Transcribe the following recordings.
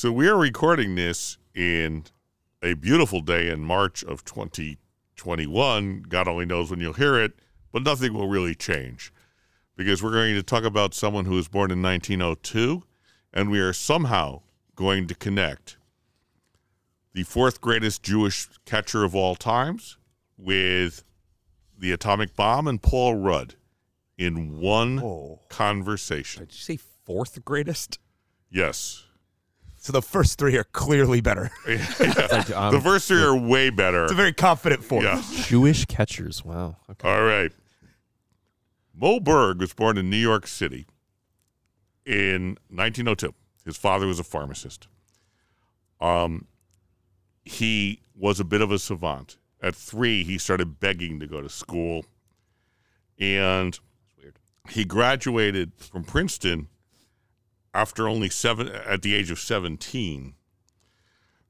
So we are recording this in a beautiful day in March of 2021. God only knows when you'll hear it, but nothing will really change because we're going to talk about someone who was born in 1902, and we are somehow going to connect the fourth greatest Jewish catcher of all times with the atomic bomb and Paul Rudd in one Oh. conversation. Did you say fourth greatest? Yes. So the first three are clearly better. Like, um, the first three are way better. It's a very confident fourth. Yeah. Jewish catchers. Wow. Okay. All right. Moe Berg was born in New York City in 1902. His father was a pharmacist. Um, he was a bit of a savant. At three, he started begging to go to school, and weird. he graduated from Princeton after only seven at the age of 17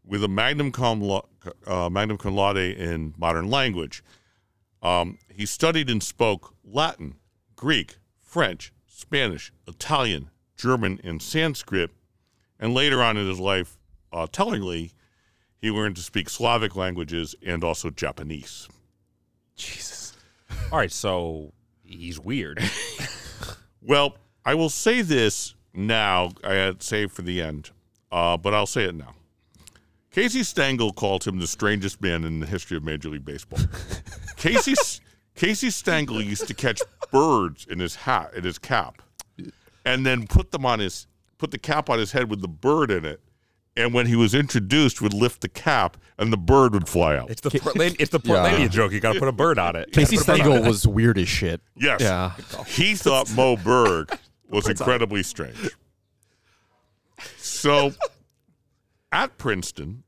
with a magnum cum, lau- uh, magnum cum laude in modern language. Um, he studied and spoke Latin, Greek, French, Spanish, Italian, German, and Sanskrit. And later on in his life, uh, tellingly, he learned to speak Slavic languages and also Japanese. Jesus. All right, so he's weird. Well, I will say this now. I had saved for the end, uh, but I'll say it now. Casey Stengel called him the strangest man in the history of Major League Baseball. Casey Casey Stengel used to catch birds in his hat, in his cap, and then put them on his put the cap on his head with the bird in it. And when he was introduced, would lift the cap and the bird would fly out. It's the Portland, it's the Portlandia joke. You got to put a bird on it. Casey Stengel was weird as shit. Yes. Yeah. He thought Moe Berg was incredibly strange. So at Princeton,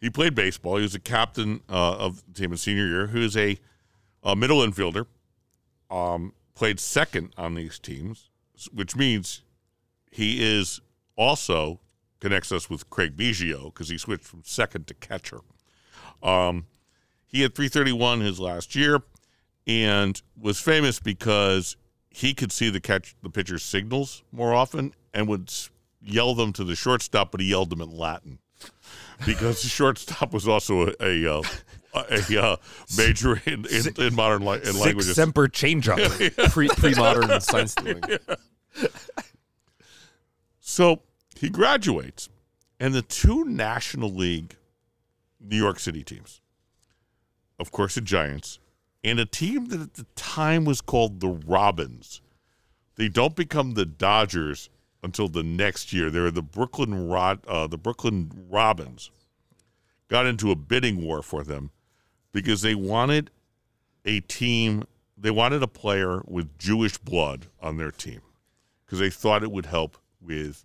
he played baseball. He was a captain uh, of the team in senior year, who is a, a middle infielder. Um, played second on these teams, which means he is also connects us with Craig Biggio because he switched from second to catcher. Um, he had 331 his last year and was famous because he could see the catch the pitcher's signals more often and would yell them to the shortstop, but he yelled them in Latin because the shortstop was also a a, uh, a, uh major in, in, in modern li- in Six languages. semper changeup. Pre pre modern sign stealing. So he graduates, and the two National League New York City teams, of course, the Giants, and a team that at the time was called the Robins. They don't become the Dodgers until the next year. They were the Brooklyn uh, the Brooklyn Robins. Got into a bidding war for them because they wanted a team. They wanted a player with Jewish blood on their team because they thought it would help with.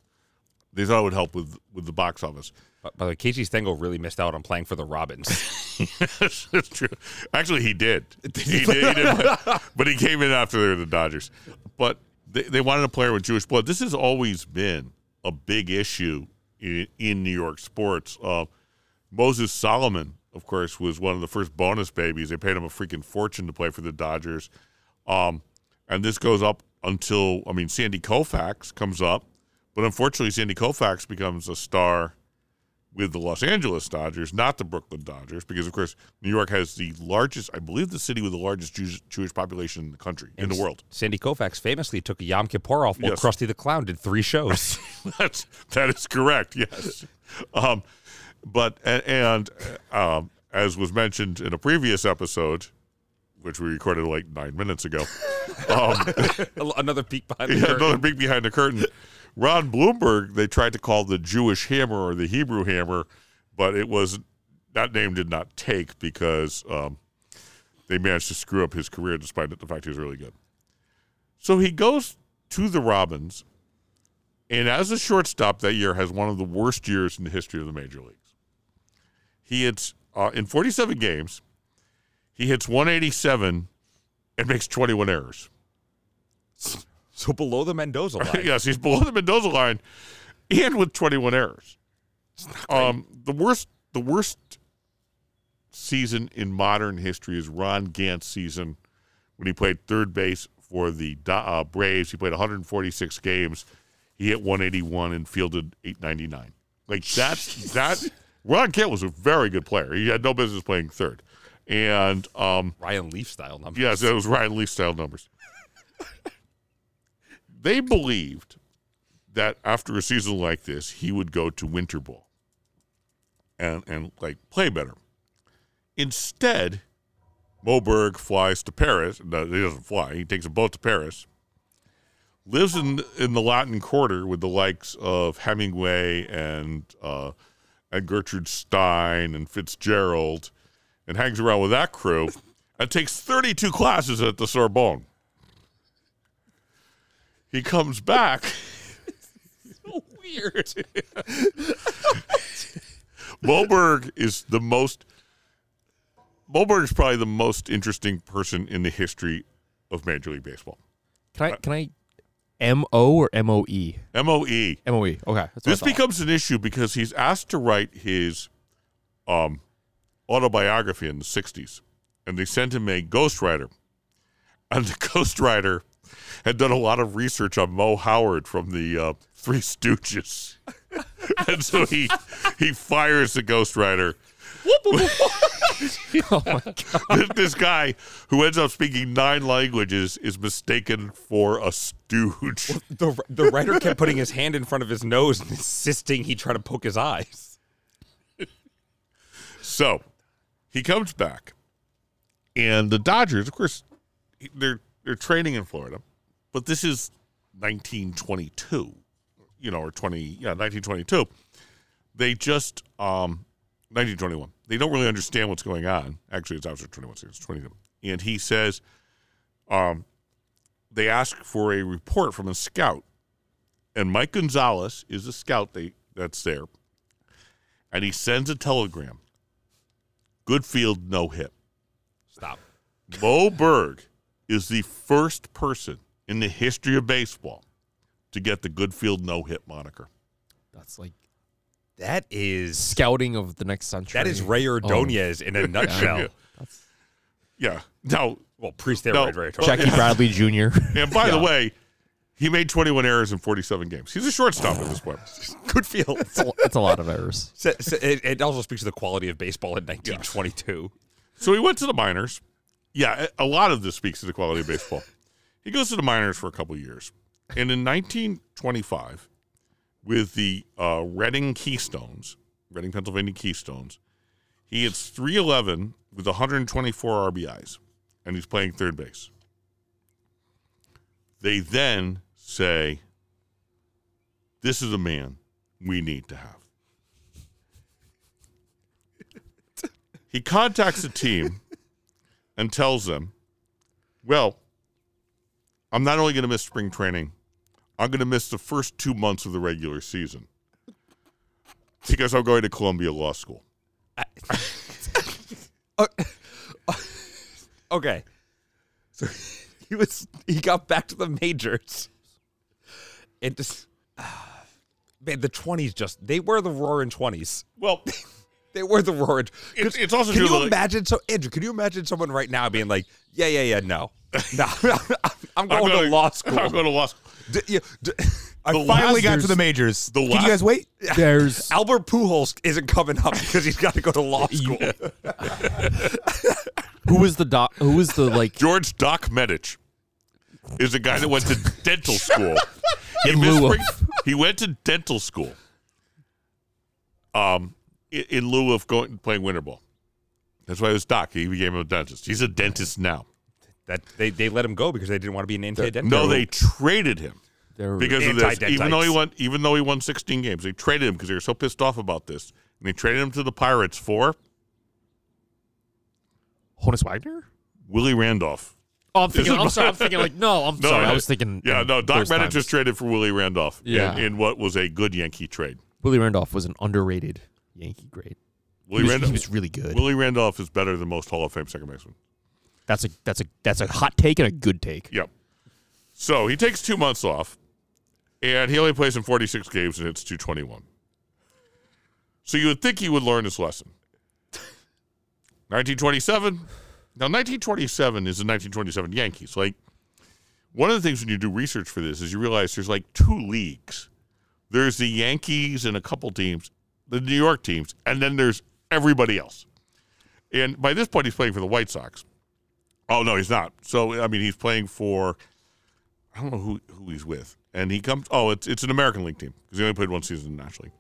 They thought it would help with with the box office. By the way, Casey Stengel really missed out on playing for the Robins. That's true. Actually, he did. He did, he did but he came in after the Dodgers. But they, they wanted a player with Jewish blood. This has always been a big issue in, in New York sports. Uh, Moses Solomon, of course, was one of the first bonus babies. They paid him a freaking fortune to play for the Dodgers. Um, and this goes up until, I mean, Sandy Koufax comes up. But unfortunately, Sandy Koufax becomes a star with the Los Angeles Dodgers, not the Brooklyn Dodgers, because of course New York has the largest, I believe, the city with the largest Jewish, Jewish population in the country, in the world. Sandy Koufax famously took a Yom Kippur off while Yes. Krusty the Clown did three shows. That's that is correct. Yes, um, but and um, as was mentioned in a previous episode, which we recorded like nine minutes ago, um, Another peek behind the Yeah, curtain. another peek behind the curtain. Ron Blomberg, they tried to call the Jewish hammer or the Hebrew hammer, but it was that name did not take because um, they managed to screw up his career despite the fact he was really good. So he goes to the Robins, and as a shortstop that year has one of the worst years in the history of the major leagues. He hits uh, in 47 games, he hits 187 and makes 21 errors. So below the Mendoza line. yes, he's below the Mendoza line, and with 21 errors. Um, the worst, the worst season in modern history is Ron Gant's season when he played third base for the uh, Braves. He played 146 games. He hit 181 and fielded 899. Like that's that. Ron Gant was a very good player. He had no business playing third, and um, Ryan Leaf style numbers. Yes, it was Ryan Leaf style numbers. they believed that after a season like this, he would go to winter ball and and like play better. Instead, Moe Berg flies to Paris. No, he doesn't fly. He takes a boat to Paris. Lives in in the Latin Quarter with the likes of Hemingway and uh, and Gertrude Stein and Fitzgerald, and hangs around with that crew, and takes 32 classes at the Sorbonne. He comes back. So weird. Moe Berg is the most. Moe Berg is probably the most interesting person in the history of Major League Baseball. Can I can I M O or M O E? M O E. M O E. Okay. that's what This becomes an issue because he's asked to write his um, autobiography in the 60s, and they sent him a ghostwriter. And the ghostwriter had done a lot of research on Moe Howard from the uh, Three Stooges. and so he he fires the ghostwriter. Oh my god. This, this guy who ends up speaking nine languages is mistaken for a stooge. the the writer kept putting his hand in front of his nose and insisting he try to poke his eyes. So he comes back, and the Dodgers, of course, they're they're training in Florida, but this is 1922, you know, or 20, yeah, 1922. They just um 1921. They don't really understand what's going on. Actually, it's after 21, so it's 22. And he says, um, they ask for a report from a scout, and Mike Gonzalez is a scout they that's there, and he sends a telegram. Goodfield no hit. Stop. Moe Berg is the first person in the history of baseball to get the Goodfield no hit moniker. That's like That is scouting of the next century. that is Rey Ordonez oh. in a nutshell. Yeah. Now, Well, pre-steroid No, Ray well, Ordonez. Jackie Bradley Jr. and by the way, he made 21 errors in 47 games. He's a shortstop at this point. Good field. It's a, it's a lot of errors. So- so it, it also speaks to the quality of baseball in 1922. So he went to the minors. Yeah, a a lot of this speaks to the quality of baseball. He goes to the minors for a couple years. And in 1925, with the uh, Reading Keystones, Reading, Pennsylvania Keystones, he hits 311 with 124 RBIs, and he's playing third base. They then say, This is a man we need to have. he contacts the team and tells them, Well, I'm not only going to miss spring training, I'm going to miss the first two months of the regular season because I'm going to Columbia Law School. Uh, uh, okay. So he was he got back to the majors. And just man, the twenties just they were the roaring twenties. Well, They were the roaring. It's- it's also Can true you like- imagine? So Andrew, can you imagine someone right now being like, "Yeah, yeah, yeah, no, no, I'm going I'm to going- law school." I'm going to law school. D- yeah, d- I The finally last- got to the majors. the Can last- you guys wait? There's Albert Pujols isn't coming up because he's got to go to law school. who was the doc? Who was the like? George Doc Medich is a guy that went to dental school. He, In missed spring- he went to dental school. Um, in, in lieu of going playing winter ball. That's why he was doc. He became a dentist. He's a dentist now. That they, they let him go because they didn't want to be an anti-dent. No, they traded him There, because of this. Even though he won, even though he won 16 games, they traded him because they were so pissed off about this, and they traded him to the Pirates for Honus Wagner. Willie Randolph. Oh, I'm thinking. I'm sorry. I'm thinking like no. I'm No, sorry. I no, was thinking. Yeah, no. Doc those Medich times. was traded for Willie Randolph. in- Yeah. in, what was a good Yankee trade. Willie Randolph was an underrated Yankee great. He Willie was, Randolph. he was really good. Willie Randolph is better than most Hall of Fame second basemen. That's a that's a that's a hot take and a good take. Yep. So he takes two months off, and he only plays in 46 games and hits 221. So you would think he would learn his lesson. 1927. Now, 1927 is the 1927 Yankees. Like, one of the things when you do research for this is you realize there's like two leagues There's the Yankees and a couple teams, the New York teams, and then there's everybody else. And by this point, he's playing for the White Sox. Oh no, he's not. So I mean, he's playing for I don't know who who he's with, and he comes. Oh, it's it's an American League team because he only played one season in the National League.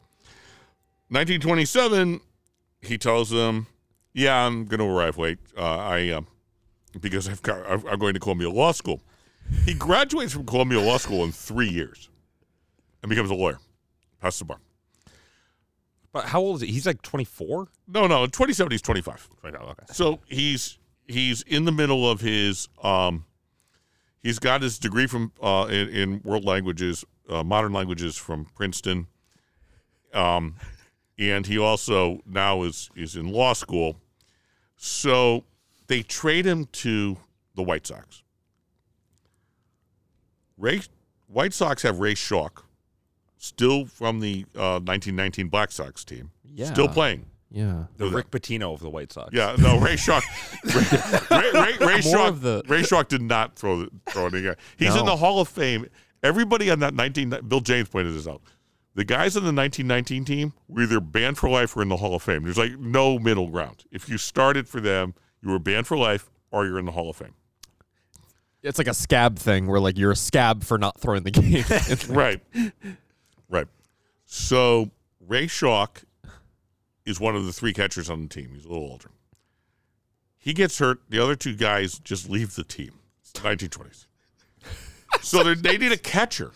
1927, he tells them, "Yeah, I'm going to arrive late. Uh, I uh, because I've got I'm going to Columbia Law School." He graduates from Columbia Law School in three years, and becomes a lawyer. Passes the bar. But how old is he? He's like 24? No, no, in 2070 he's 25. Okay. So he's he's in the middle of his um, he's got his degree from uh, in, in world languages, uh, modern languages from Princeton, um, and he also now is is in law school. So they trade him to the White Sox. Ray White Sox have Ray Schalk, still from the uh, 1919 Black Sox team, Yeah. still playing. Yeah. The Rick Pitino of the White Sox. Yeah, no, Ray Schalk. Ray, Ray, Ray, Ray, More the- Ray Schalk did not throw the, throw any guy. He's in the Hall of Fame. Everybody on that 19 Bill James pointed this out. The guys on the 1919 team were either banned for life or in the Hall of Fame. There's like no middle ground. If you started for them, you were banned for life or you're in the Hall of Fame. It's like a scab thing where like you're a scab for not throwing the game. right. Right. So Ray Schalk is one of the three catchers on the team. He's a little older. He gets hurt. The other two guys just leave the team. It's the 1920s. so they- they need a catcher.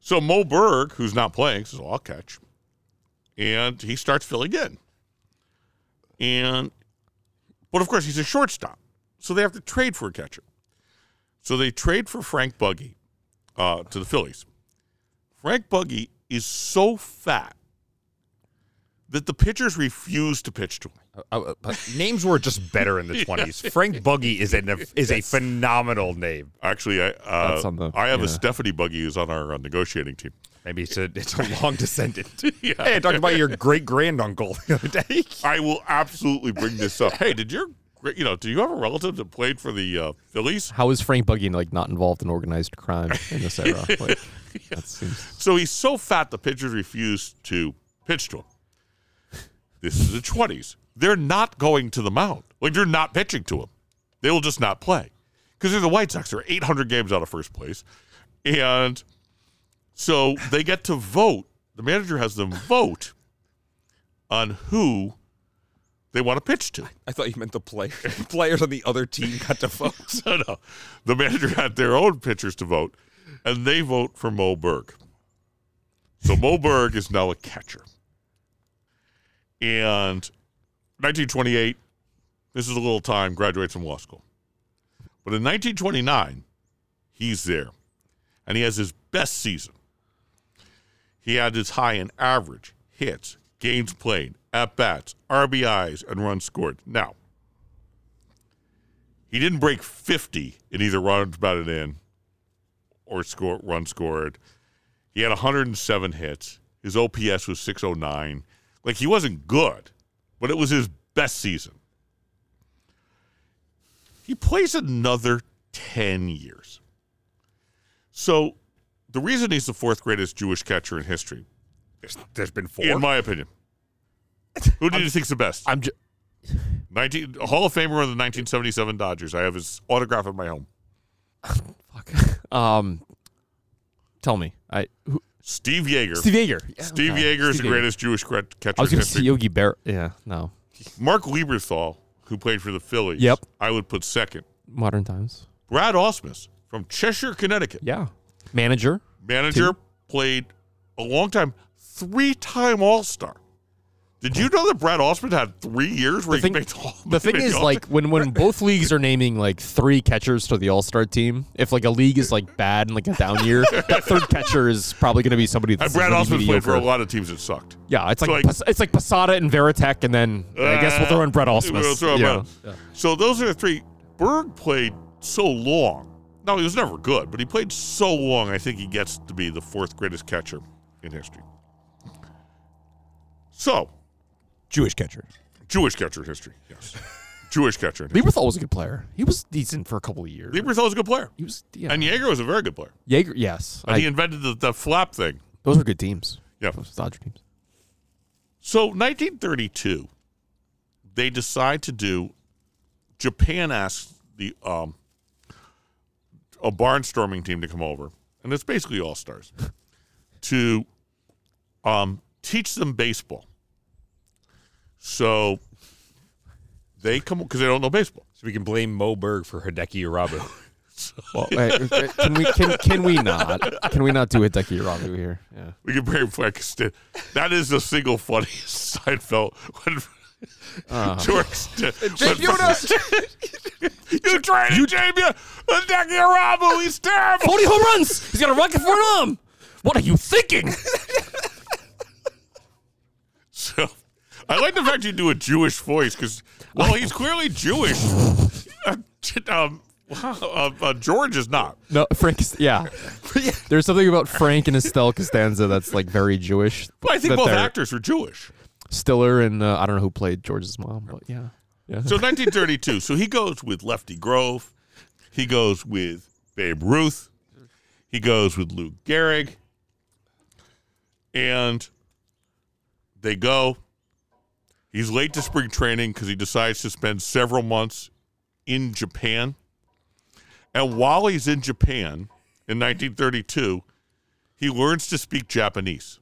So Moe Berg, who's not playing, says, well, I'll catch. And he starts filling in. And, but of course, he's a shortstop. So they have to trade for a catcher. So they trade for Frank Buggy uh, to the Phillies. Frank Buggy is so fat that the pitchers refuse to pitch to him. Uh, uh, but names were just better in the 20s. Frank Buggy is a is a phenomenal name. Actually, I uh, on the- I have a. Stephanie Buggy who's on our uh, negotiating team. Maybe it's a it's a long descendant. Hey, I talked about your great granduncle the other day. I will absolutely bring this up. Hey, did your you know? Do you have a relative that played for the uh, Phillies? How is Frank Buggy like not involved in organized crime in this era? Like, that seems So he's so fat the pitchers refuse to pitch to him. This is the twenties. They're not going to the mound. Like they're not pitching to him. They will just not play because they're the White Sox. They're 800 games out of first place, and so they get to vote. The manager has them vote on who they want to pitch to. I thought you meant the player. players on the other team got to vote. no, no. The manager had their own pitchers to vote, and they vote for Moe Berg. So Moe Berg is now a catcher. And 1928, this is a little time, graduates from law school. But in 1929, he's there, and he has his best season. He had his high in average, hits, games played, at bats, RBIs, and runs scored. Now, he didn't break 50 in either runs batted in or score run scored. He had 107 hits. His OPS was 609. Like he wasn't good, but it was his best season. He plays another 10 years. So the reason he's the fourth greatest Jewish catcher in history, There's been four. in my opinion, who do you think's the best? I'm just 19 Hall of Famer of the 1977 Dodgers. I have his autograph at my home. fuck. Um, tell me, I who, Steve Yeager. Steve Yeager. Yeah, Steve okay. Yeager is Steve the greatest Jewish cre- catcher I was gonna say. Yogi Berra. Yeah, no. Mark Lieberthal, who played for the Phillies, Yep. I would put second. Modern times. Brad Ausmus from Cheshire, Connecticut, Yeah. Manager. manager, played a long time, three-time All-Star. Did you know that Brad Ausmus had three years where The he thing- made all The thing is, like, when when both leagues are naming like three catchers to the All Star team, if like a league is like bad and like a down year, that third catcher is probably going to be somebody and that's Brad really Ausmus played for a lot of teams that sucked. Yeah, it's like, So, like- it's like Posada and Varitek, and then I guess we'll throw in Brett Uh, Ausmus. we'll throw in yeah. So those are the three. Berg played so long. No, he was never good, but he played so long. I think he gets to be the fourth greatest catcher in history. So, Jewish catcher. Jewish catcher in history. Yes, Jewish catcher. Lieberthal was a good player. He was decent for a couple of years. Lieberthal was a good player, he was and Yeager was a very good player. Yeager, yes, And I- he invented the, the flap thing. those were good teams. Yeah. Those Dodger teams. So 1932, they decide to do. Japan asks the um, a barnstorming team to come over, and it's basically all stars to um, teach them baseball. So they come because they don't know baseball. So we can blame Moe Berg for Hideki Irabu. Well, wait, wait, uh, can we can can we not can we not do Hideki Irabu here? Yeah. We can bring back st- that is the single funniest Seinfeld when uh-huh. George st- when- you trying to Jamie Hideki Irabu, he's terrible. Forty home runs. He's got a rocket for an arm. What are you thinking? So, I like the fact you do a Jewish voice because, well, he's clearly Jewish. Uh, um, uh, uh, George is not. No, Frank. is- Yeah. There's something about Frank and Estelle Costanza that's like very Jewish. Well, I think both actors are Jewish. Stiller and uh, I don't know who played George's mom, but yeah. Yeah. So 1932. So he goes with Lefty Grove. He goes with Babe Ruth. He goes with Lou Gehrig. And they go. He's late to spring training because he decides to spend several months in Japan. And while he's in Japan in 1932, he learns to speak Japanese.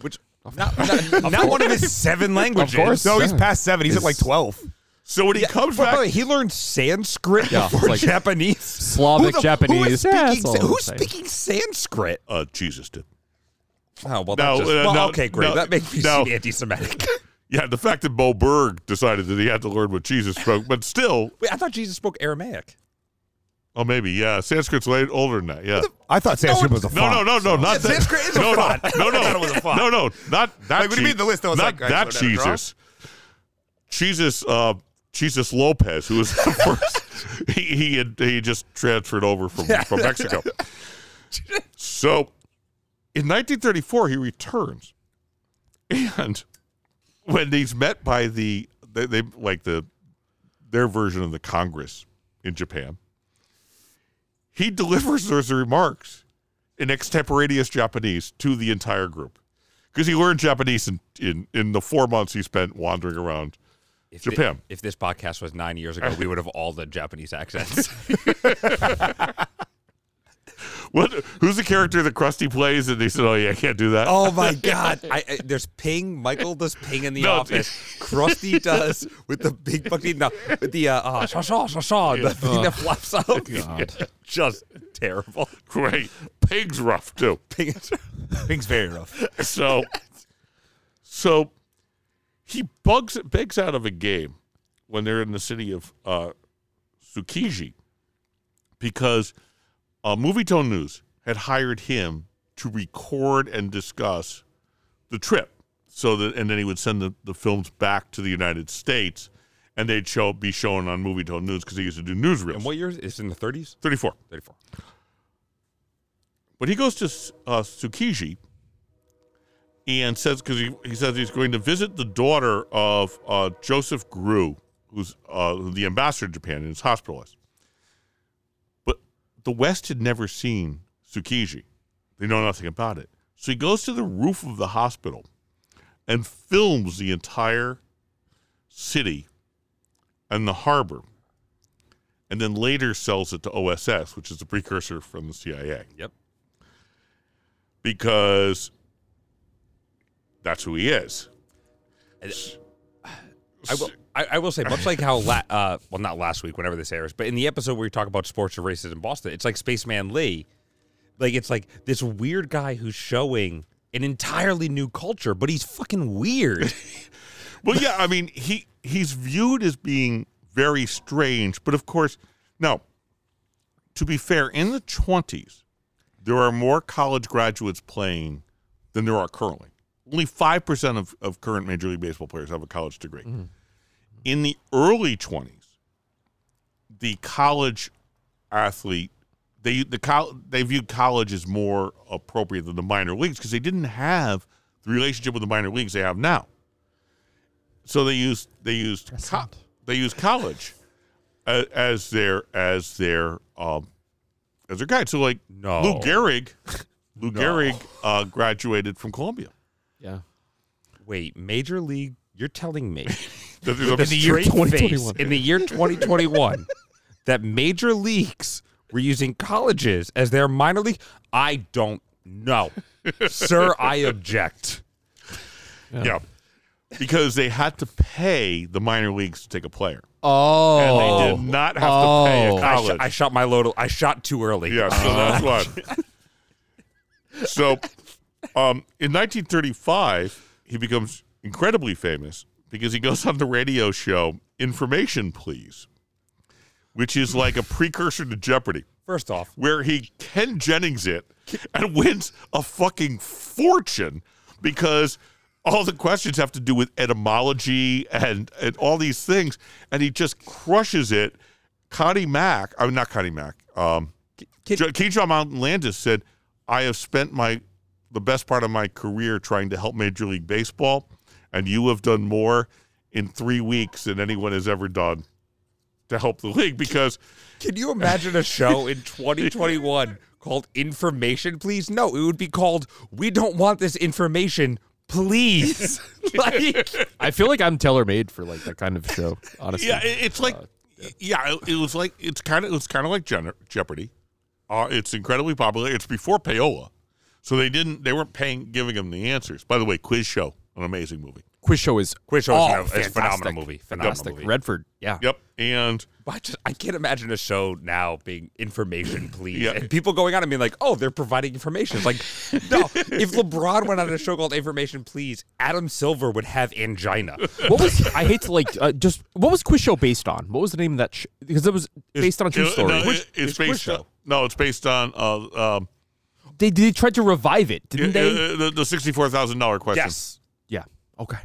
Which not, not, not one of his seven languages. course. No, he's past seven. He's at like 12. So when he comes By the back, way, he learned Sanskrit Yeah, before like- Japanese. Slavic Who the- Japanese. Who is speaking, that's all Sa- I'm who's saying. speaking Sanskrit? uh, Jesus did. Oh well, No, that just, uh, well no, okay, great. no, that makes me no. seem anti-Semitic. Yeah, the fact that Moe Berg decided that he had to learn what Jesus spoke, but still, Wait, I thought Jesus spoke Aramaic. oh, maybe, yeah, Sanskrit's way older than that. Yeah. I thought Sanskrit was a No, font. no, no, no, not that. Sanskrit is a no, font. No, no, I it was a font. no, no, not that. Like, what do you mean the list was not like, that showed that draw? Jesus. Jesus, uh, Jesus Lopez, who was the first. he he had he just transferred over from from Mexico. So, in 1934, he returns, and when he's met by the they, they like the their version of the Congress in Japan, he delivers those remarks in extemporaneous Japanese to the entire group because he learned Japanese in, in in the four months he spent wandering around If Japan. thi- if this podcast was nine years ago, we would have all the Japanese accents. What? Who's the character that Krusty plays? And they said, "Oh yeah, I can't do that." oh my god! I, I, there's Ping. Michael does Ping in the No, office. Krusty does with the big bucket. No, with the uh, uh shaw shaw shaw shaw. The thing that flops up. God. Just terrible. Great. Pig's rough too. Ping is- Ping's very rough. So, so he bugs begs out of a game when they're in the city of uh, Tsukiji because uh, Movietone News had hired him to record and discuss the trip. So that, and then he would send the, the films back to the United States, and they'd show be shown on Movietone News because he used to do newsreels. and what year is it? in the 30s? Thirty-four. 34. But he goes to uh, Tsukiji and says because he, he says he's going to visit the daughter of uh, Joseph Grew, who's uh, the ambassador to Japan and is hospitalized. The West had never seen Tsukiji; they know nothing about it. So he goes to the roof of the hospital and films the entire city and the harbor, and then later sells it to OSS, which is the precursor from the CIA Yep. because that's who he is. I will. I, I will say, much like how, la- uh, well, not last week, whenever this airs, but in the episode where we talk about sports and races in Boston, it's like Spaceman Lee. Like it's like this weird guy who's showing an entirely new culture, but he's fucking weird. Well, yeah, I mean, he he's viewed as being very strange, but of course, no. To be fair, in the twenties, there are more college graduates playing than there are currently. Only five percent of, of current Major League Baseball players have a college degree. In the early twenties, the college athlete they the col- they viewed college as more appropriate than the minor leagues because they didn't have the relationship with the minor leagues they have now. So they used they used co- they used college as, as their as their um as their guide. So like No. Lou Gehrig Lou Gehrig uh, graduated from Columbia. Yeah. Wait, Major League? You're telling me That in the year 2021 in the year 2021 that major leagues were using colleges as their minor league? I don't know, sir. I object. yeah. Because they had to pay the minor leagues to take a player. Oh. And they did not have to pay a Oh. I, college. shot, I shot my load. I shot too early. Yeah, so that's why. So, um, in 1935, he becomes incredibly famous because he goes on the radio show "Information, Please," which is like a precursor to Jeopardy, First off, where he Ken Jennings it and wins a fucking fortune because all the questions have to do with etymology and and all these things, and he just crushes it. Connie Mack, I mean not Connie Mack, um, Kid- Jo- Mountain Landis said, "I have spent my the best part of my career trying to help Major League Baseball, and you have done more in three weeks than anyone has ever done to help the league because." can you imagine a show in 2021 called "Information, Please"? No, it would be called "We Don't Want This Information, Please." like, I feel like I'm tailor made for like that kind of show. Honestly. Yeah, it's like, yeah, it, it was like it's kind of it was kind of like Gen- Jeopardy. Uh, it's incredibly popular. It's before payola, so they didn't they weren't paying giving them the answers. By the way, Quiz Show, an amazing movie. Quiz show is Quiz Show is oh, phenom- is fantastic. phenomenal movie. Phenomenal Fantastic. movie. Redford. Yeah. Yep, and I just I can't imagine a show now being information, please, Yeah. and people going on and being like, "Oh, they're providing information." It's like, no. If LeBron went on a show called Information, Please, Adam Silver would have angina. What was I hate to like uh, just what was quiz show based on? What was the name of that? Sh- because it was based on a true It- story. no, Which- it- it's it's Quiz based Show. on, no, it's based on uh, um, they they tried to revive it, didn't they? uh, the, the sixty four thousand dollar question. yes, yeah. Okay.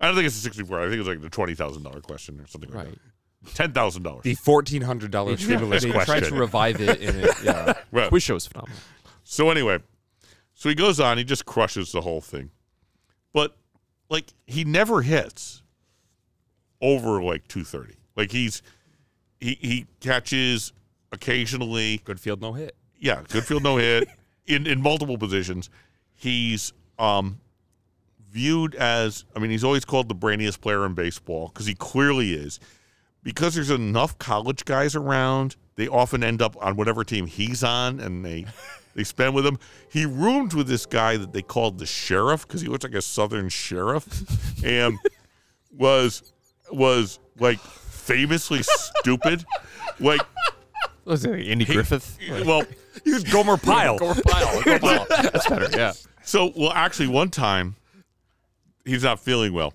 I don't think it's a sixty four. I think it's like the twenty thousand dollar question or something like Right. that. Ten thousand dollars. the fourteen hundred dollars stimulus they tried question. to revive it, and it, yeah. Right. Quiz show is phenomenal. So anyway, so he goes on, he just crushes the whole thing. But like he never hits over like 230. Like he's he he catches occasionally, Good field, no hit. yeah, good field no hit in in multiple positions. He's um viewed as I mean, he's always called the brainiest player in baseball because he clearly is. Because there's enough college guys around, they often end up on whatever team he's on and they they spend with him. He roomed with this guy that they called the sheriff because he looks like a southern sheriff and was was like famously stupid. Like Was it Andy Griffith? well He was Gomer Pyle. Gomer Pyle. That's better. Yeah. So, well, actually, one time he's not feeling well,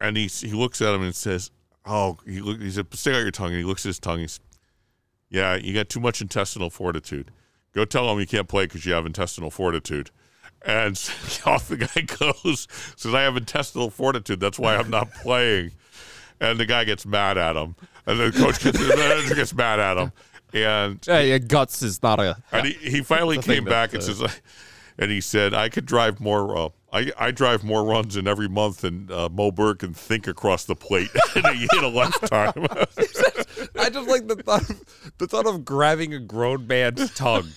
and he he looks at him and says, "Oh," he look, he said, "Stick out your tongue." And he looks at his tongue. He's, "Yeah, you got too much intestinal fortitude. Go tell him you can't play because you have intestinal fortitude." And off the guy goes, says, "I have intestinal fortitude. That's why I'm not playing." And the guy gets mad at him, and the coach gets, the manager gets mad at him, and Yeah, yeah, guts is not a. and he, he finally came back and uh, says, and he said, I could drive more. Uh, I I drive more runs in every month than uh, Moe Berg can think across the plate in a, in a lifetime. I just like the thought of, the thought of grabbing a grown man's tongue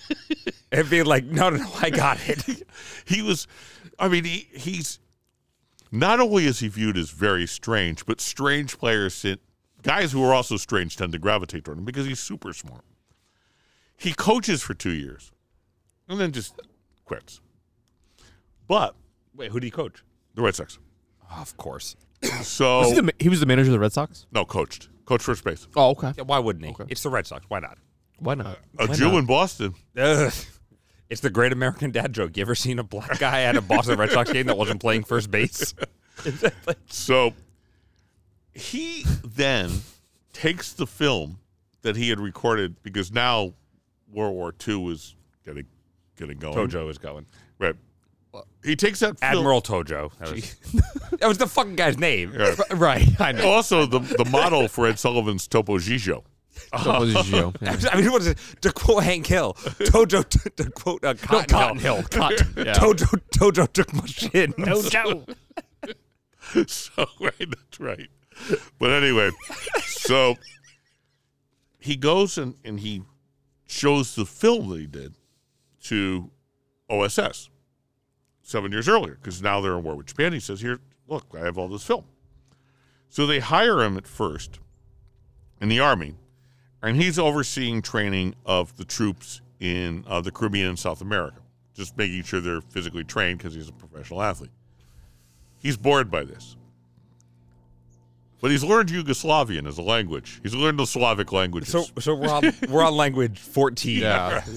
and being like, "No, no, no, I got it." he was, I mean, he, he's not only is he viewed as very strange, but strange players, guys who are also strange, tend to gravitate toward him because he's super smart. He coaches for two years, and then just quits. But Wait, who did he coach? the Red Sox. of course. So Was he, the, ma- he was the manager of the Red Sox. no, coached, coach first base. Oh, okay. Yeah, why wouldn't he? It's the Red Sox. Why not? Why not? A Why Jew not? in Boston. Ugh. It's the great American dad joke. You ever seen a black guy at a Boston Red Sox game that wasn't playing first base? So he then takes the film that he had recorded because now World War II was getting getting going. Tojo is going. Right. He takes that film. Admiral Tojo. That was, that was the fucking guy's name. Yeah. Right. I know. Also, the the model for Ed Sullivan's Topo Gigio. That was I mean, what is it? To quote Hank Hill, Tojo, t- to quote uh, Cotton, Cotton Hill. Hill. Cotton. Yeah. Tojo, Tojo took my shit. Tojo. so right, that's right. But anyway, so he goes and, and he shows the film that he did to OSS seven years earlier because now they're in war with Japan. He says, Here, look, I have all this film. So they hire him at first in the Army, and he's overseeing training of the troops in uh, the Caribbean and South America, just making sure they're physically trained because he's a professional athlete. He's bored by this. But he's learned Yugoslavian as a language. He's learned the Slavic languages. So so we're on we're on language fourteen. Yeah.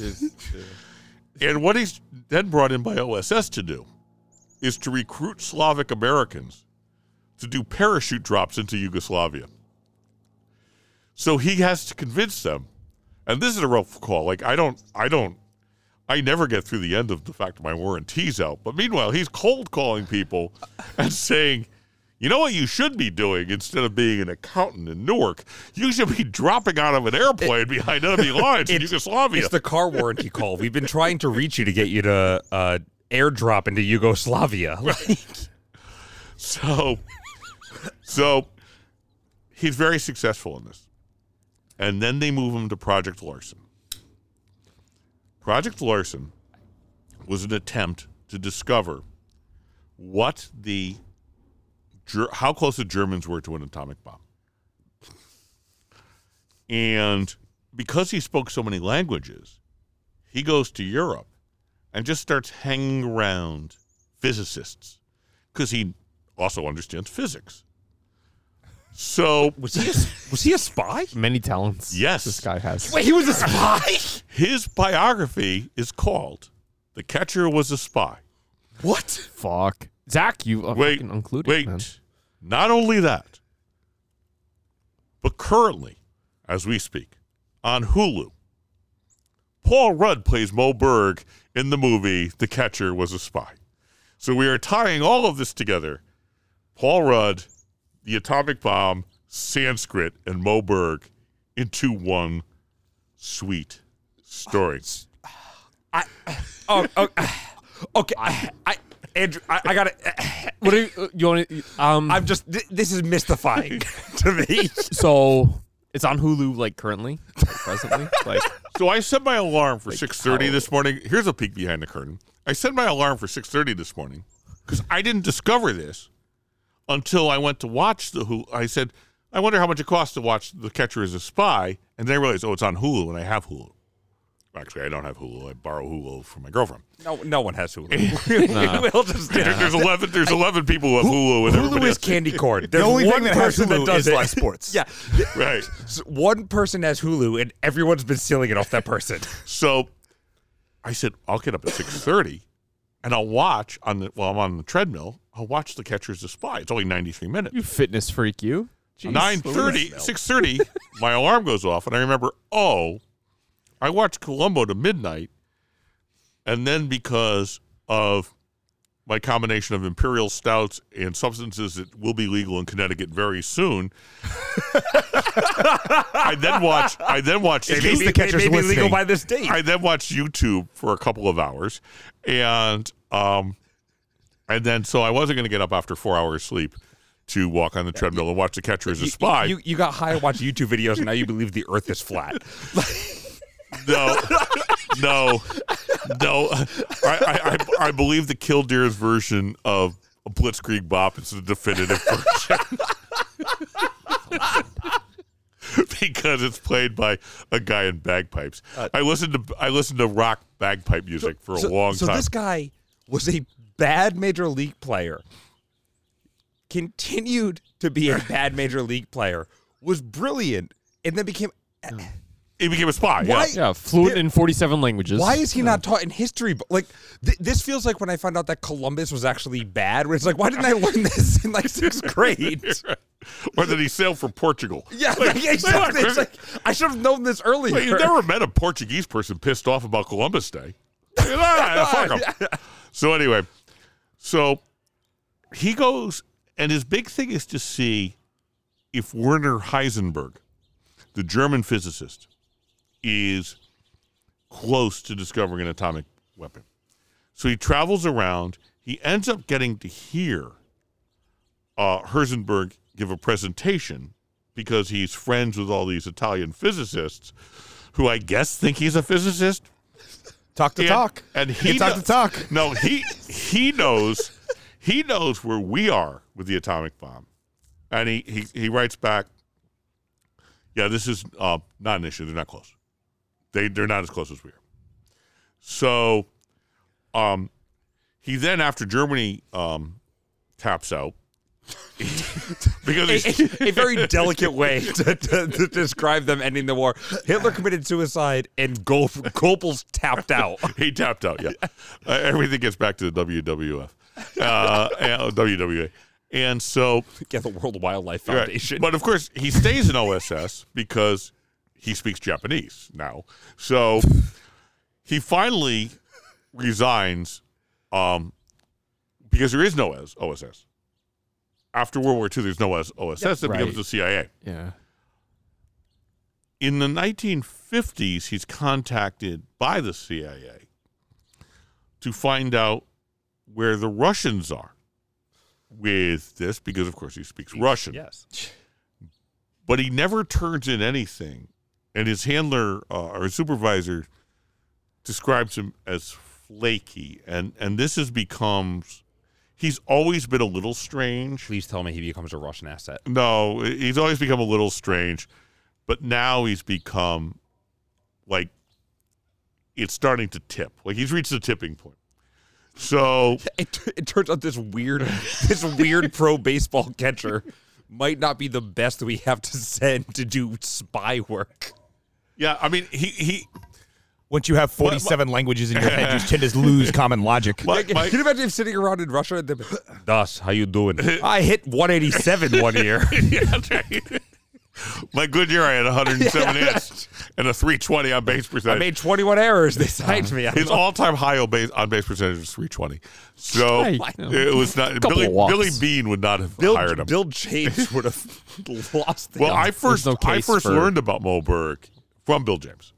And what he's then brought in by OSS to do is to recruit Slavic Americans to do parachute drops into Yugoslavia. So he has to convince them, and this is a rough call. Like I don't, I don't, I never get through the end of the fact my warranties out. But meanwhile, he's cold calling people and saying, "You know what you should be doing instead of being an accountant in Newark? You should be dropping out of an airplane behind enemy lines in Yugoslavia." It's the car warranty call. We've been trying to reach you to get you to uh, airdrop into Yugoslavia. Like, So, so he's very successful in this. And then they move him to Project Larson. Project Larson was an attempt to discover what the Ger- how close the Germans were to an atomic bomb. And because he spoke so many languages, he goes to Europe and just starts hanging around physicists because he also understands physics. So, was he a, was he a spy? Many talents. Yes. This guy has. Wait, he was a spy. his biography is called The Catcher Was a Spy. what? Fuck. Zach, you uh, Wait, fucking included, wait. man. Not only that, but currently, as we speak, on Hulu, Paul Rudd plays Moe Berg in the movie The Catcher Was a Spy. So we are tying all of this together. Paul Rudd, the atomic bomb, Sanskrit, and Moe Berg into one sweet story. I, oh, oh, okay. I, I, Andrew, I, I got it. What do you, you want to, um, I'm just. Th- this is mystifying to me. so it's on Hulu like currently, like, presently. Like, So I set my alarm for six thirty how- this morning. Here's a peek behind the curtain. I set my alarm for six thirty this morning because I didn't discover this until I went to watch the Hulu. I said, I wonder how much it costs to watch The Catcher as a Spy, and then I realized, oh, it's on Hulu, and I have Hulu. Actually, I don't have Hulu. I borrow Hulu from my girlfriend. No, no one has Hulu. we'll just. There- there's eleven. There's eleven people who have Hulu, and Hulu is candy corn. The There's only one thing that has person Hulu that does is it. live sports. Yeah, right. S- one person has Hulu, and everyone's been stealing it off that person. So I said, I'll get up at six thirty, and I'll watch on the while I'm on the treadmill. I'll watch The catcher's as a Spy. It's only ninety three minutes. you fitness freak, you. Jeez. 9.30, 6.30, my alarm goes off, and I remember, oh, I watched Columbo to midnight, and then because of my combination of imperial stouts and substances that will be legal in Connecticut very soon, I then watched. I then watched. In case Maybe- the catcher's maybe legal by this date. I then watched YouTube for a couple of hours, and um, and then so I wasn't going to get up after four hours sleep to walk on the treadmill and watch The Catcher as a Spy. You, you got high to watch YouTube videos, and now you believe the Earth is flat. No, no, no. I, I, I, I believe the Killdeer's version of Blitzkrieg Bop is the definitive version. because it's played by a guy in bagpipes. Uh, I listened to I listened to rock bagpipe music for a so, long so time. So this guy was a bad major league player. Continued to be a bad major league player. Was brilliant, and then became. He became a spy. Why? Yeah. Yeah, fluent in 47 languages. Why is he not taught in history? But like, th- this feels like when I found out that Columbus was actually bad. Where it's like, why didn't I learn this in like sixth grade? Or did he sail for Portugal? yeah, Like, like, exactly. It's like I should have known this earlier. Well, you never met a Portuguese person pissed off about Columbus Day. Ah, fuck 'em. So anyway, so he goes, and his big thing is to see if Werner Heisenberg, the German physicist, is close to discovering an atomic weapon. So he travels around. He ends up getting to hear uh, Heisenberg give a presentation because he's friends with all these Italian physicists who I guess think he's a physicist. Talk to And- talk. and he talk kno- to talk. No, he he knows he knows where we are with the atomic bomb, and he he, he writes back. Yeah, this is uh, not an issue. They're not close. They they're not as close as we are. So, um, he then after Germany um taps out because he's, a, a very delicate way to, to, to describe them ending the war. Hitler committed suicide and Goebbels tapped out. he tapped out. Yeah, uh, everything gets back to the WWF, uh, and WWA, and so Yeah, the World Wildlife Right. Foundation. But of course, he stays in OSS because he speaks Japanese now. So he finally resigns um, because there is no OS- OSS. After World War II, there's no OS- OSS. It becomes Right. the CIA. Yeah. In the 1950s, he's contacted by the CIA to find out where the Russians are with this, because of course he speaks Russian. yes. but he never turns in anything. And his handler uh, or supervisor describes him as flaky, and and this has becomes. He's always been a little strange. Please tell me he becomes a Russian asset. No, he's always become a little strange, but now he's become like it's starting to tip. Like he's reached the tipping point. So It, it turns out this weird, this weird pro baseball catcher might not be the best we have to send to do spy work. Yeah, I mean he he Once you have 47 languages in your head, you tend to lose common logic. my, my, Can you imagine him sitting around in Russia and them, Das, how you doing? I hit 187 one year. Yeah, that's right. My good year, I had 107 hits and a 320 on base percentage. I percentage. made 21 errors. They signed me. I'm His like, all-time high on base, on base percentage was 320. So Hey, it was not couple Billy. of walks. Billy Beane would not have Bill, hired him. Bill James would have lost. well, him. I first no I case first for- learned about Moe Berg from Bill James,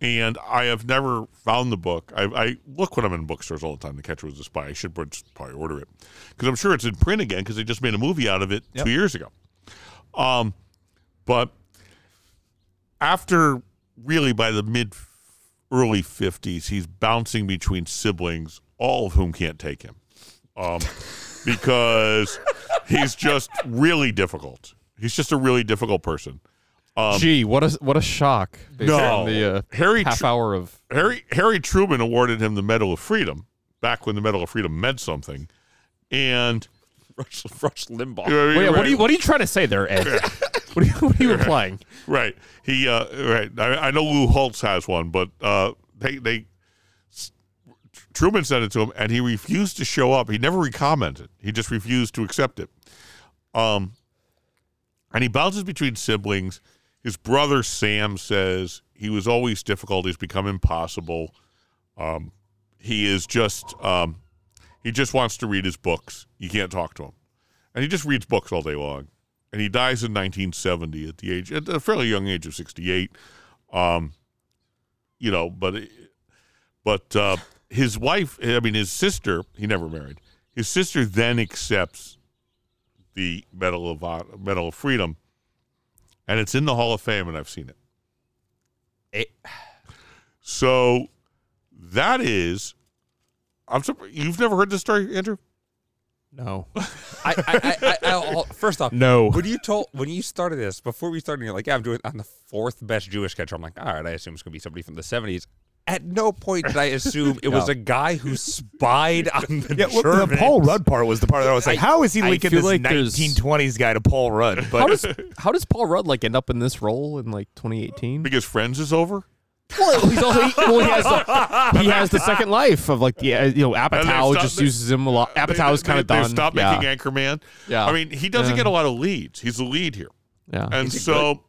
and I have never found the book. I, I look when I'm in bookstores all the time. The Catcher Was a Spy. I should probably order it because I'm sure it's in print again because they just made a movie out of it two years ago. Um, but after really by the mid early 50s, he's bouncing between siblings, all of whom can't take him um, because he's just really difficult. He's just a really difficult person. Gee, what a what a shock! Based No. on the uh, Harry half Tr- hour of Harry Harry Truman awarded him the Medal of Freedom back when the Medal of Freedom meant something, and Rush, Rush Limbaugh. Wait, what are you what are you trying to say there, Ed? what, are you, what are you implying? Right. He uh right. I, I know Lou Holtz has one, but uh they they Truman sent it to him and he refused to show up. He never recommented. He just refused to accept it. Um and he bounces between siblings. His brother Sam says he was always difficult. He's become impossible. Um he is just um he just wants to read his books. You can't talk to him. And he just reads books all day long and he dies in 1970 at the age at a fairly young age of 68 um you know but but uh his wife i mean his sister he never married his sister then accepts the medal of medal of freedom and it's in the hall of fame and i've seen it Eh, so that is i'm surprised you've never heard this story andrew No, I, I, I, I, I'll- first off, no. when you told when you started this before we started, you're like, "Yeah, I'm doing I'm the fourth best Jewish catcher." I'm like, "All right, I assume it's gonna be somebody from the '70s." At no point did I assume it was a guy who spied on the Yeah, well, the Germans. Paul Rudd part was the part that I was like, I- how is he I linking feel this like there's- 1920s guy to Paul Rudd? How But does how does Paul Rudd like end up in this role in like 2018? because friends is over Well, he's also, he, well, he has the, he has the second life of like yeah, you know And they Apatow stopped- just uses him a lot. Apatow's They- kind of they- done. They stopped yeah. making Anchorman. Yeah. I mean, he doesn't Yeah. get a lot of leads. He's the lead here, yeah. and so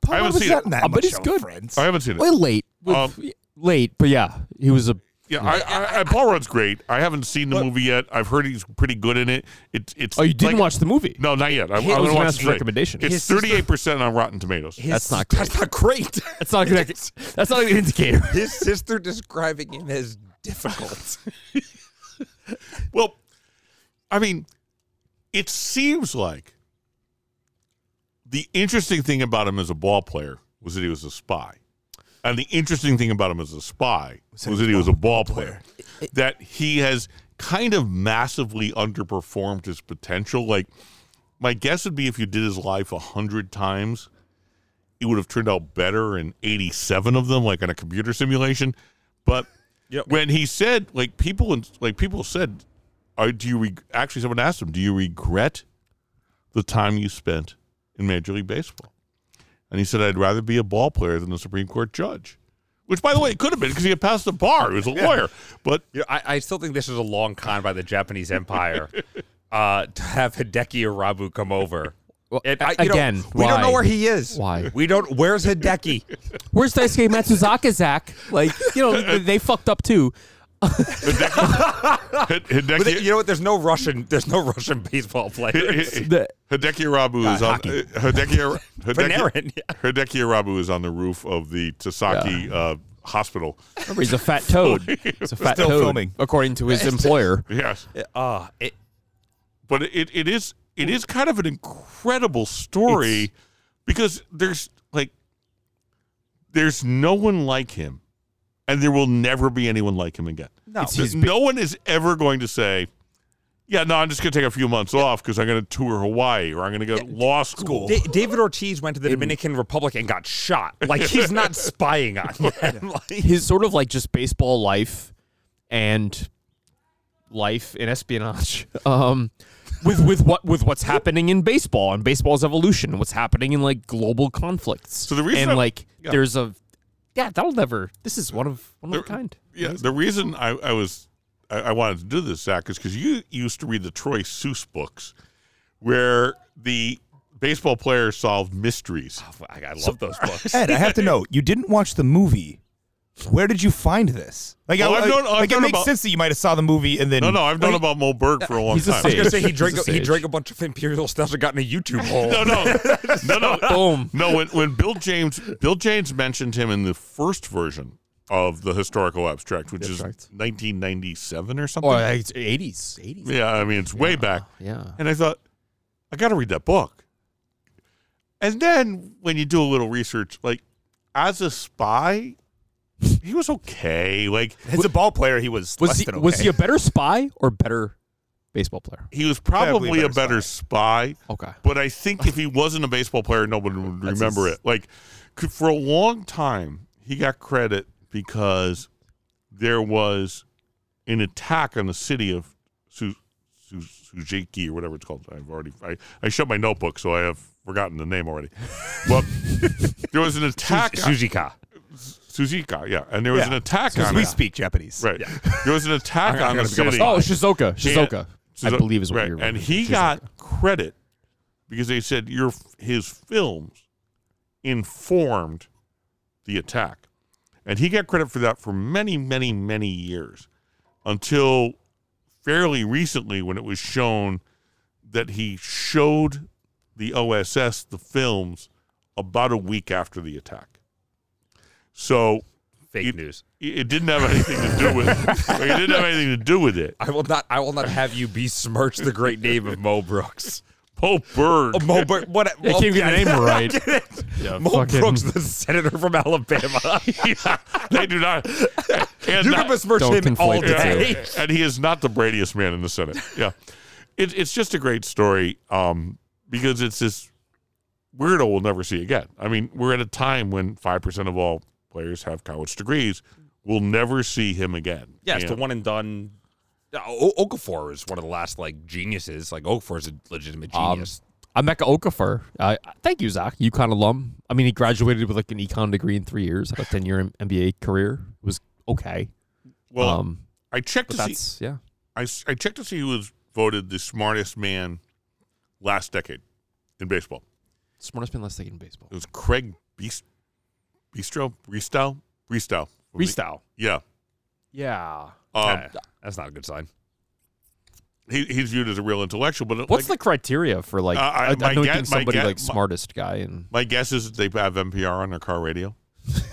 Paul I haven't was seen not in that Uh, but much he's of good. Friends. I haven't seen it. well, late, with- Um, late, but yeah, he was a yeah, I, I, I, Paul Rudd's great. I haven't seen the movie yet. I've heard he's pretty good in it. It it's Oh, you didn't like- watch the movie? No, not yet. I, I'm That was gonna watch Vanessa's it today. recommendation. It's His sister- thirty-eight percent on Rotten Tomatoes. His- That's not great. That's not great. That's not a good. That's not a good indicator. His sister describing him as difficult. Well, I mean, it seems like the interesting thing about him as a ball player was that he was a spy. And the interesting thing about him as a spy was that he was a ball player. That he has kind of massively underperformed his potential. Like, my guess would be if you did his life a hundred times, it would have turned out better in 87 of them, like in a computer simulation. But Yep. when he said, like people, like people said, do you reg- actually? Someone asked him, do you regret the time you spent in Major League Baseball? And he said, I'd rather be a ball player than a Supreme Court judge. Which, by the way, it could have been because he had passed the bar. He was a lawyer. But You know, I, I still think this is a long con by the Japanese Empire uh, to have Hideki Irabu come over. Well, And a- I- you know, again, we don't know where he is. Why? We don't. Where's Hideki? Where's Daisuke Matsuzaka, Zach? Like, you know, they fucked up too. Hid- But Hideki, you know what? There's no Russian. There's no Russian baseball players. The- Hideki Irabu is on hockey. uh, Hideki, Hideki, Panarin, yeah. Hideki Irabu is on the roof of the Tasaki uh, hospital. Remember, he's a fat toad. He's a fat Still toad, filming. according to his employer. Yes, Uh, it, but it, it is it is kind of an incredible story because there's like there's no one like him, and there will never be anyone like him again. No. It's his big- no one is ever going to say. Yeah, no, I'm just going to take a few months off because I'm going to tour Hawaii or I'm going to go to law school. Da- David Ortiz went to the Dominican Republic and got shot. Like he's not spying on them. Like, His sort of like just baseball life and life in espionage. Um, with with what with what's happening in baseball and baseball's evolution and what's happening in like global conflicts. So the reason and I'm- like yeah. there's a yeah that'll never. This is one of one of a kind. Yeah, the reason I, I was I, I wanted to do this, Zach, is because you used to read the Troy Soos books, where the baseball players solved mysteries. Oh, I, I love those books. Ed, I have to know, you didn't watch the movie. Where did you find this? Like, Oh, I, I've known- I've like it makes about- sense that you might have saw the movie and then. No, no, I've known Like, about Moe Berg for a long he's a time. I was gonna say he drank a a, he drank a bunch of imperial stuff and got in a YouTube hole. No, no, no, no. Boom. No, when, when Bill James Bill James mentioned him in the first version of the historical abstract, which Abstract. is 1997 or something. Or like, it's 80s, 80s. yeah, I mean it's way back. Yeah. And I thought, I got to read that book. And then when you do a little research, like as a spy, he was okay. Like As a ball player, he was, Was less he than was he a better spy or better baseball player? he was probably, Probably a a better better spy. Okay. But I think if he wasn't a baseball player, nobody would That's remember his- it. Like for a long time, he got credit because there was an attack on the city of Su- Su- Sujiki or whatever it's called. I've already I, I shut my notebook, so I have forgotten the name already. But there was an attack on Sujika. Suzika, yeah, and there was Yeah. an attack Because on we it. speak Japanese. Right, there was an attack on the gonna become a city. Oh, Shizuoka. Shizuoka. I Shizu- believe is what right. you're And he got credit because they said your his films informed the attack, and he got credit for that for many, many, many years until fairly recently when it was shown that he showed the OSS the films about a week after the attack. So Fake It- news. it it didn't have anything to do with like, it. Didn't have anything to do with it. I will not. I will not have you besmirch the great name of Mo Brooks. Pope Berg. Oh, Mo, Bur- what? I can't even get the name right. Yeah, Mo fucking- Brooks, the senator from Alabama. yeah, they do not. And you not- can besmirch Don't him all day. yeah, and he is not the bradiest man in the Senate. Yeah, it, it's just a great story um, because it's this weirdo we'll never see again. I mean, we're at a time when five percent of all players have college degrees. We'll never see him again. Yeah, it's the one and done. O- Okafor is one of the last like geniuses. Like Okafor is a legitimate Um, genius. I'm Emeka Okafor. Uh, thank you, Zach. UConn alum. I mean, he graduated with like an econ degree in three years. Had a 10 year NBA career. It was okay. Well, um, I checked but to see. that's yeah. I checked to see who was voted the smartest man last decade in baseball. Smartest man last decade in baseball. It was Craig Beast, Bistro, Bristow, Bristow. Freestyle. Yeah. Yeah. Um, that's not a good sign. he, he's viewed as a real intellectual, but What's like, the criteria for like Uh, I- I, my I know guess- think somebody guess- like my- smartest guy and my guess is that they have NPR on their car radio.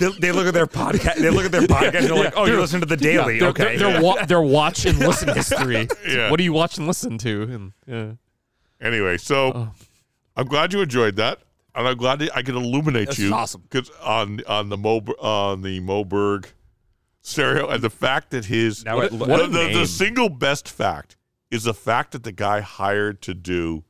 they, they look at their podcast. They look at their podcast. and They're like, "Oh, you listen to the Daily? their, okay." they're wa- their watch and listen history. Yeah. What do you watch and listen to? And yeah. Anyway, so Oh. I'm glad you enjoyed that. And I'm glad I could illuminate This you is awesome. because on on the Mo on the Moe Berg stereo and the fact that his Now it- the, what the, the single best fact is the fact that the guy hired to do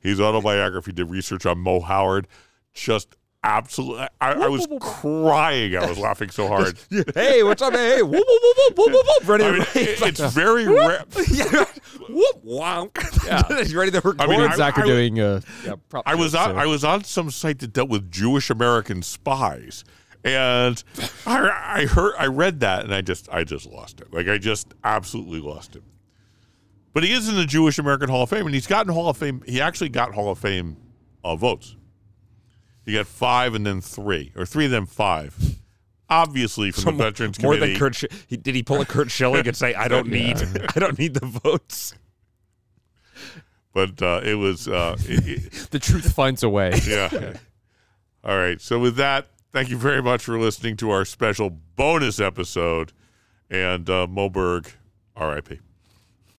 his autobiography did research on Moe Howard just absolutely I, I was crying I was laughing so hard hey, what's up? Hey, whoop, whoop, whoop, whoop, whoop, whoop, whoop. Ready I mean, it- it's very rare yeah. Whoop, wonk. Yeah. He's ready to record. mean, I- Zach are I- doing uh, yeah, prop I was on so- I was on some site that dealt with Jewish American spies, and I I heard I read that and I just I just lost it. Like I just absolutely lost it. But he is in the Jewish American Hall of Fame, and he's gotten Hall of Fame. He actually got Hall of Fame uh, votes. He got five and then three, or three and then five. Obviously, from the Veterans more Committee. than Curt. Sch- he, did he pull a Curt Schilling and say, "I don't need, I don't need the votes"? but uh, it was uh, it- it- the truth finds a way. yeah. All right. So with that, thank you very much for listening to our special bonus episode. And uh, Moe Berg, R.I.P.